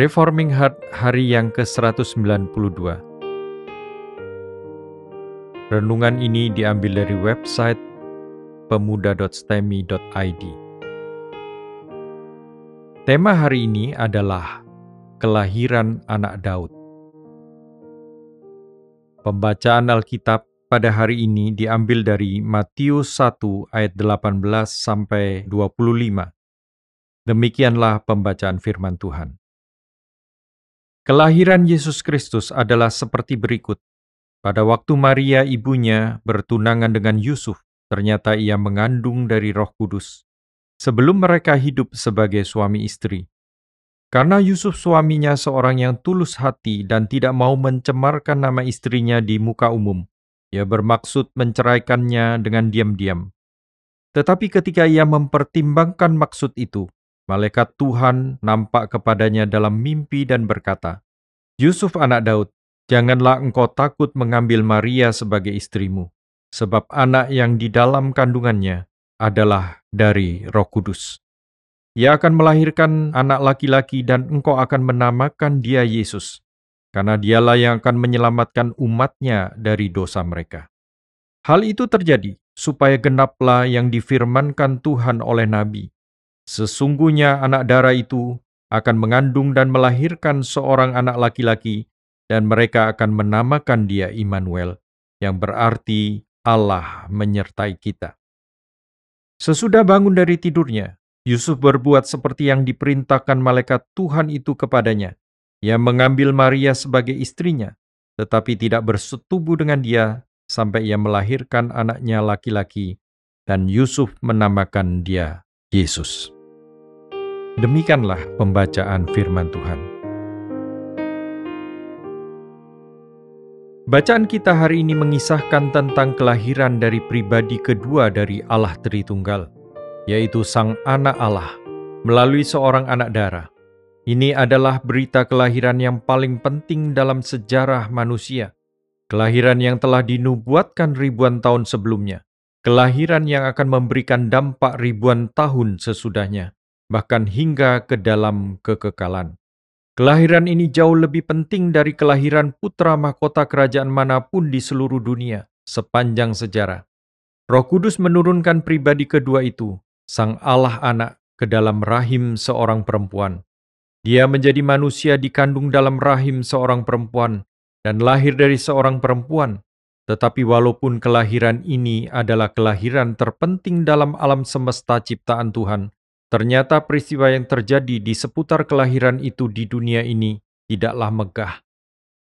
Reforming Heart hari yang ke-192 Renungan ini diambil dari website pemuda.stemi.id Tema hari ini adalah Kelahiran Anak Daud Pembacaan Alkitab pada hari ini diambil dari Matius 1 ayat 18 sampai 25. Demikianlah pembacaan firman Tuhan. Kelahiran Yesus Kristus adalah seperti berikut. Pada waktu Maria ibunya bertunangan dengan Yusuf, ternyata ia mengandung dari Roh Kudus. Sebelum mereka hidup sebagai suami istri, karena Yusuf suaminya seorang yang tulus hati dan tidak mau mencemarkan nama istrinya di muka umum, ia bermaksud menceraikannya dengan diam-diam. Tetapi ketika ia mempertimbangkan maksud itu, malaikat Tuhan nampak kepadanya dalam mimpi dan berkata, Yusuf anak Daud, janganlah engkau takut mengambil Maria sebagai istrimu, sebab anak yang di dalam kandungannya adalah dari roh kudus. Ia akan melahirkan anak laki-laki dan engkau akan menamakan dia Yesus, karena dialah yang akan menyelamatkan umatnya dari dosa mereka. Hal itu terjadi supaya genaplah yang difirmankan Tuhan oleh Nabi. Sesungguhnya anak darah itu akan mengandung dan melahirkan seorang anak laki-laki, dan mereka akan menamakan dia Immanuel, yang berarti Allah menyertai kita. Sesudah bangun dari tidurnya, Yusuf berbuat seperti yang diperintahkan malaikat Tuhan itu kepadanya. Ia mengambil Maria sebagai istrinya, tetapi tidak bersetubuh dengan dia sampai ia melahirkan anaknya laki-laki, dan Yusuf menamakan dia Yesus. Demikianlah pembacaan firman Tuhan. Bacaan kita hari ini mengisahkan tentang kelahiran dari pribadi kedua dari Allah Tritunggal yaitu Sang Anak Allah, melalui seorang anak darah. Ini adalah berita kelahiran yang paling penting dalam sejarah manusia. Kelahiran yang telah dinubuatkan ribuan tahun sebelumnya. Kelahiran yang akan memberikan dampak ribuan tahun sesudahnya, bahkan hingga ke dalam kekekalan. Kelahiran ini jauh lebih penting dari kelahiran putra mahkota kerajaan mana pun di seluruh dunia sepanjang sejarah. Roh Kudus menurunkan pribadi kedua itu Sang Allah anak ke dalam rahim seorang perempuan. Dia menjadi manusia dikandung dalam rahim seorang perempuan dan lahir dari seorang perempuan. Tetapi walaupun kelahiran ini adalah kelahiran terpenting dalam alam semesta ciptaan Tuhan, ternyata peristiwa yang terjadi di seputar kelahiran itu di dunia ini tidaklah megah.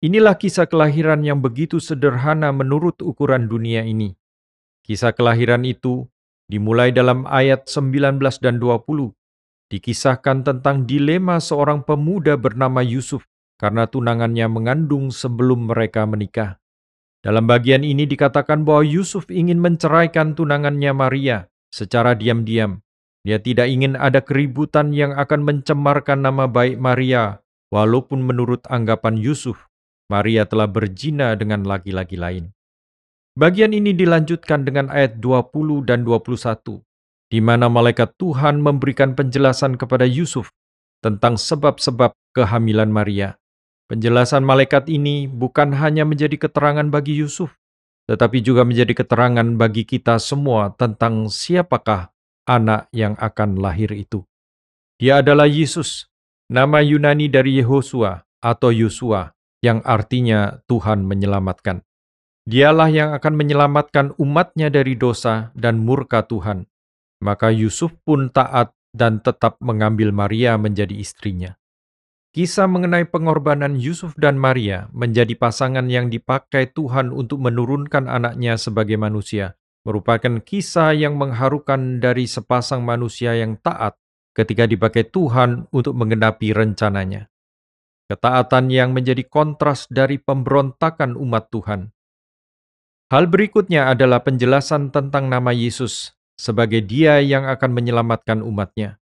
Inilah kisah kelahiran yang begitu sederhana menurut ukuran dunia ini. Kisah kelahiran itu dimulai dalam ayat 19 dan 20, dikisahkan tentang dilema seorang pemuda bernama Yusuf karena tunangannya mengandung sebelum mereka menikah. Dalam bagian ini dikatakan bahwa Yusuf ingin menceraikan tunangannya Maria secara diam-diam. Dia tidak ingin ada keributan yang akan mencemarkan nama baik Maria, walaupun menurut anggapan Yusuf, Maria telah berzina dengan laki-laki lain. Bagian ini dilanjutkan dengan ayat 20 dan 21, di mana malaikat Tuhan memberikan penjelasan kepada Yusuf tentang sebab-sebab kehamilan Maria. Penjelasan malaikat ini bukan hanya menjadi keterangan bagi Yusuf, tetapi juga menjadi keterangan bagi kita semua tentang siapakah anak yang akan lahir itu. Dia adalah Yesus, nama Yunani dari Yehosua atau Yosua, yang artinya Tuhan menyelamatkan. Dialah yang akan menyelamatkan umatnya dari dosa dan murka Tuhan. Maka Yusuf pun taat dan tetap mengambil Maria menjadi istrinya. Kisah mengenai pengorbanan Yusuf dan Maria menjadi pasangan yang dipakai Tuhan untuk menurunkan anaknya sebagai manusia, merupakan kisah yang mengharukan dari sepasang manusia yang taat ketika dipakai Tuhan untuk menggenapi rencananya. Ketaatan yang menjadi kontras dari pemberontakan umat Tuhan. Hal berikutnya adalah penjelasan tentang nama Yesus sebagai dia yang akan menyelamatkan umatnya.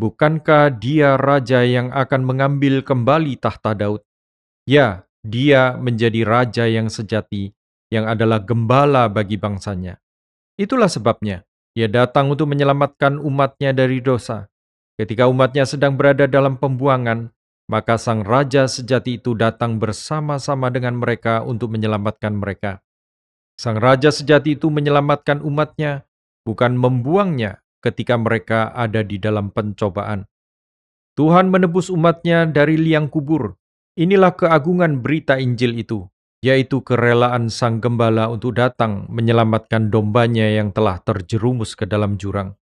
Bukankah dia raja yang akan mengambil kembali tahta Daud? Ya, dia menjadi raja yang sejati, yang adalah gembala bagi bangsanya. Itulah sebabnya ia datang untuk menyelamatkan umatnya dari dosa. Ketika umatnya sedang berada dalam pembuangan, maka sang raja sejati itu datang bersama-sama dengan mereka untuk menyelamatkan mereka. Sang raja sejati itu menyelamatkan umatnya, bukan membuangnya ketika mereka ada di dalam pencobaan. Tuhan menebus umatnya dari liang kubur. Inilah keagungan berita Injil itu, yaitu kerelaan sang gembala untuk datang menyelamatkan dombanya yang telah terjerumus ke dalam jurang.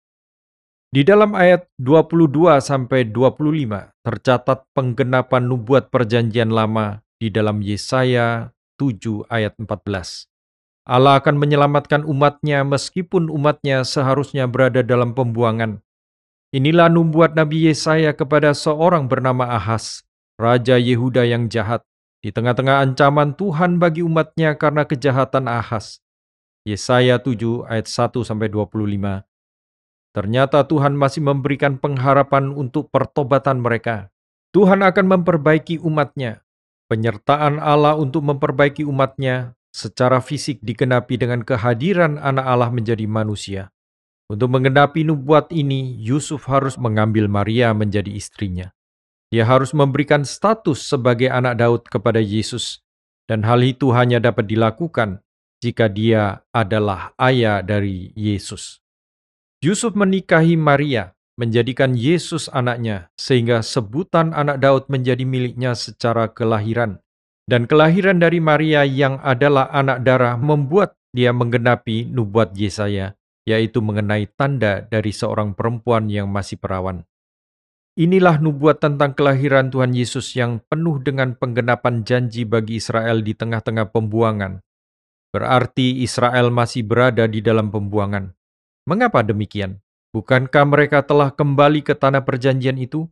Di dalam ayat 22 sampai 25 tercatat penggenapan nubuat perjanjian lama di dalam Yesaya 7 ayat 14. Allah akan menyelamatkan umatnya meskipun umatnya seharusnya berada dalam pembuangan. Inilah nubuat Nabi Yesaya kepada seorang bernama Ahaz, Raja Yehuda yang jahat, di tengah-tengah ancaman Tuhan bagi umatnya karena kejahatan Ahaz. Yesaya 7 ayat 1 sampai 25 Ternyata Tuhan masih memberikan pengharapan untuk pertobatan mereka. Tuhan akan memperbaiki umatnya. Penyertaan Allah untuk memperbaiki umatnya secara fisik digenapi dengan kehadiran anak Allah menjadi manusia. Untuk menggenapi nubuat ini, Yusuf harus mengambil Maria menjadi istrinya. Dia harus memberikan status sebagai anak Daud kepada Yesus, dan hal itu hanya dapat dilakukan jika dia adalah ayah dari Yesus. Yusuf menikahi Maria, menjadikan Yesus anaknya, sehingga sebutan anak Daud menjadi miliknya secara kelahiran. Dan kelahiran dari Maria yang adalah anak darah membuat dia menggenapi nubuat Yesaya, yaitu mengenai tanda dari seorang perempuan yang masih perawan. Inilah nubuat tentang kelahiran Tuhan Yesus yang penuh dengan penggenapan janji bagi Israel di tengah-tengah pembuangan. Berarti Israel masih berada di dalam pembuangan. Mengapa demikian? Bukankah mereka telah kembali ke tanah perjanjian itu?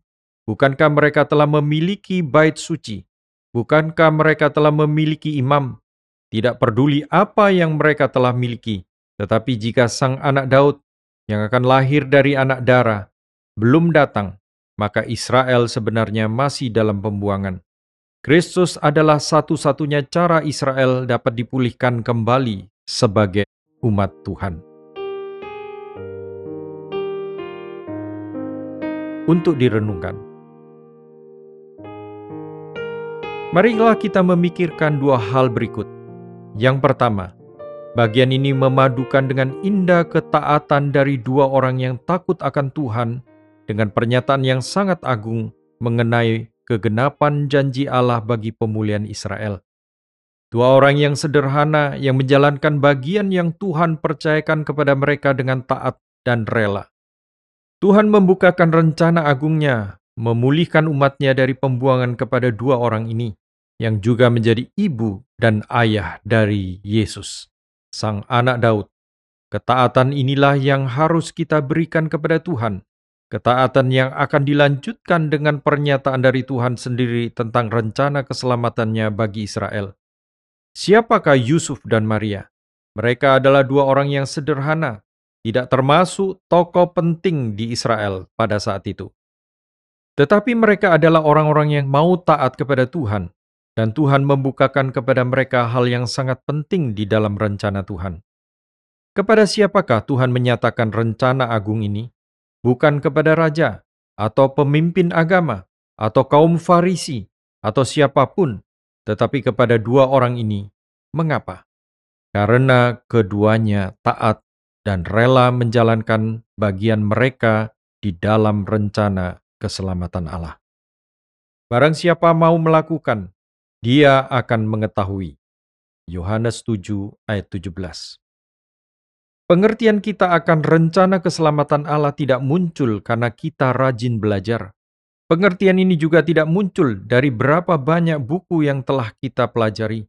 Bukankah mereka telah memiliki bait suci? Bukankah mereka telah memiliki imam? Tidak peduli apa yang mereka telah miliki, tetapi jika sang anak Daud yang akan lahir dari anak darah belum datang, maka Israel sebenarnya masih dalam pembuangan. Kristus adalah satu-satunya cara Israel dapat dipulihkan kembali sebagai umat Tuhan. untuk direnungkan. Marilah kita memikirkan dua hal berikut. Yang pertama, bagian ini memadukan dengan indah ketaatan dari dua orang yang takut akan Tuhan dengan pernyataan yang sangat agung mengenai kegenapan janji Allah bagi pemulihan Israel. Dua orang yang sederhana yang menjalankan bagian yang Tuhan percayakan kepada mereka dengan taat dan rela. Tuhan membukakan rencana agungnya, memulihkan umatnya dari pembuangan kepada dua orang ini, yang juga menjadi ibu dan ayah dari Yesus, sang anak Daud. Ketaatan inilah yang harus kita berikan kepada Tuhan, ketaatan yang akan dilanjutkan dengan pernyataan dari Tuhan sendiri tentang rencana keselamatannya bagi Israel. Siapakah Yusuf dan Maria? Mereka adalah dua orang yang sederhana, tidak termasuk tokoh penting di Israel pada saat itu. Tetapi mereka adalah orang-orang yang mau taat kepada Tuhan, dan Tuhan membukakan kepada mereka hal yang sangat penting di dalam rencana Tuhan. Kepada siapakah Tuhan menyatakan rencana agung ini? Bukan kepada raja, atau pemimpin agama, atau kaum Farisi, atau siapa pun, tetapi kepada dua orang ini. Mengapa? Karena keduanya taat dan rela menjalankan bagian mereka di dalam rencana keselamatan Allah. Barang siapa mau melakukan, dia akan mengetahui. Yohanes 7 ayat 17 Pengertian kita akan rencana keselamatan Allah tidak muncul karena kita rajin belajar. Pengertian ini juga tidak muncul dari berapa banyak buku yang telah kita pelajari.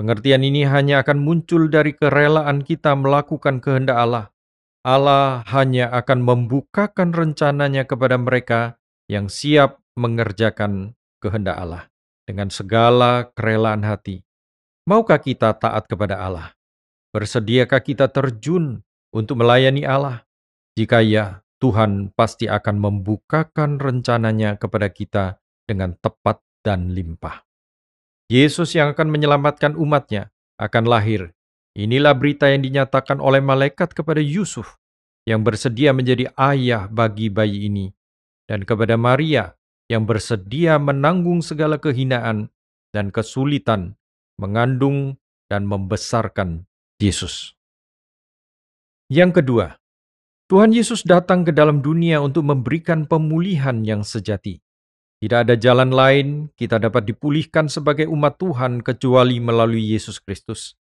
Pengertian ini hanya akan muncul dari kerelaan kita melakukan kehendak Allah. Allah hanya akan membukakan rencananya kepada mereka yang siap mengerjakan kehendak Allah dengan segala kerelaan hati. Maukah kita taat kepada Allah? Bersediakah kita terjun untuk melayani Allah? Jika ya, Tuhan pasti akan membukakan rencananya kepada kita dengan tepat dan limpah. Yesus yang akan menyelamatkan umatnya akan lahir. Inilah berita yang dinyatakan oleh malaikat kepada Yusuf yang bersedia menjadi ayah bagi bayi ini dan kepada Maria yang bersedia menanggung segala kehinaan dan kesulitan mengandung dan membesarkan Yesus. Yang kedua, Tuhan Yesus datang ke dalam dunia untuk memberikan pemulihan yang sejati. Tidak ada jalan lain kita dapat dipulihkan sebagai umat Tuhan kecuali melalui Yesus Kristus.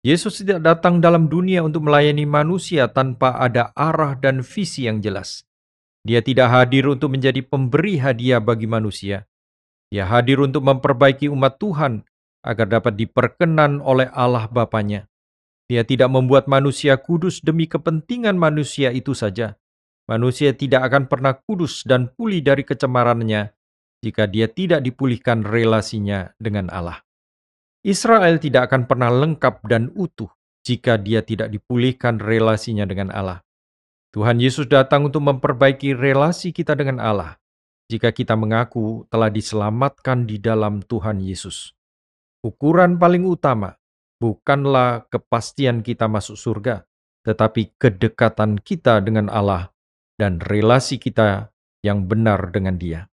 Yesus tidak datang dalam dunia untuk melayani manusia tanpa ada arah dan visi yang jelas. Dia tidak hadir untuk menjadi pemberi hadiah bagi manusia. Dia hadir untuk memperbaiki umat Tuhan agar dapat diperkenan oleh Allah Bapaknya. Dia tidak membuat manusia kudus demi kepentingan manusia itu saja. Manusia tidak akan pernah kudus dan pulih dari kecemarannya jika dia tidak dipulihkan relasinya dengan Allah. Israel tidak akan pernah lengkap dan utuh jika dia tidak dipulihkan relasinya dengan Allah. Tuhan Yesus datang untuk memperbaiki relasi kita dengan Allah jika kita mengaku telah diselamatkan di dalam Tuhan Yesus. Ukuran paling utama bukanlah kepastian kita masuk surga, tetapi kedekatan kita dengan Allah dan relasi kita yang benar dengan Dia.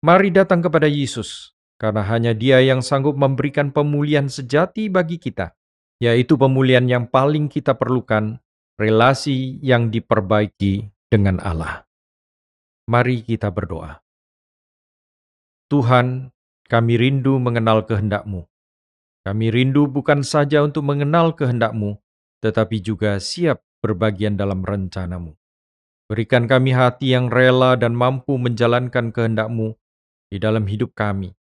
Mari datang kepada Yesus, karena hanya Dia yang sanggup memberikan pemulihan sejati bagi kita, yaitu pemulihan yang paling kita perlukan relasi yang diperbaiki dengan Allah. Mari kita berdoa. Tuhan, kami rindu mengenal kehendak-Mu. Kami rindu bukan saja untuk mengenal kehendak-Mu, tetapi juga siap berbagian dalam rencana-Mu. Berikan kami hati yang rela dan mampu menjalankan kehendak-Mu di dalam hidup kami.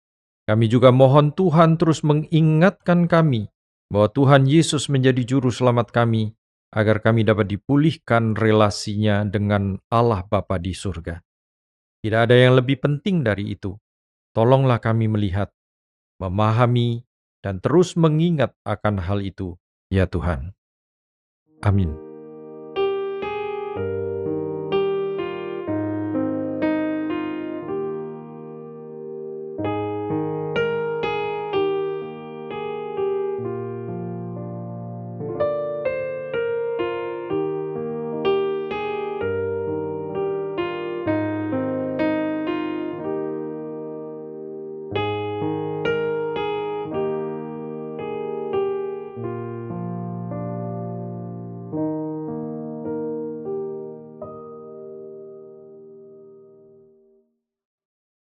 Kami juga mohon Tuhan terus mengingatkan kami bahwa Tuhan Yesus menjadi juru selamat kami agar kami dapat dipulihkan relasinya dengan Allah Bapa di surga. Tidak ada yang lebih penting dari itu. Tolonglah kami melihat, memahami, dan terus mengingat akan hal itu, ya Tuhan. Amin.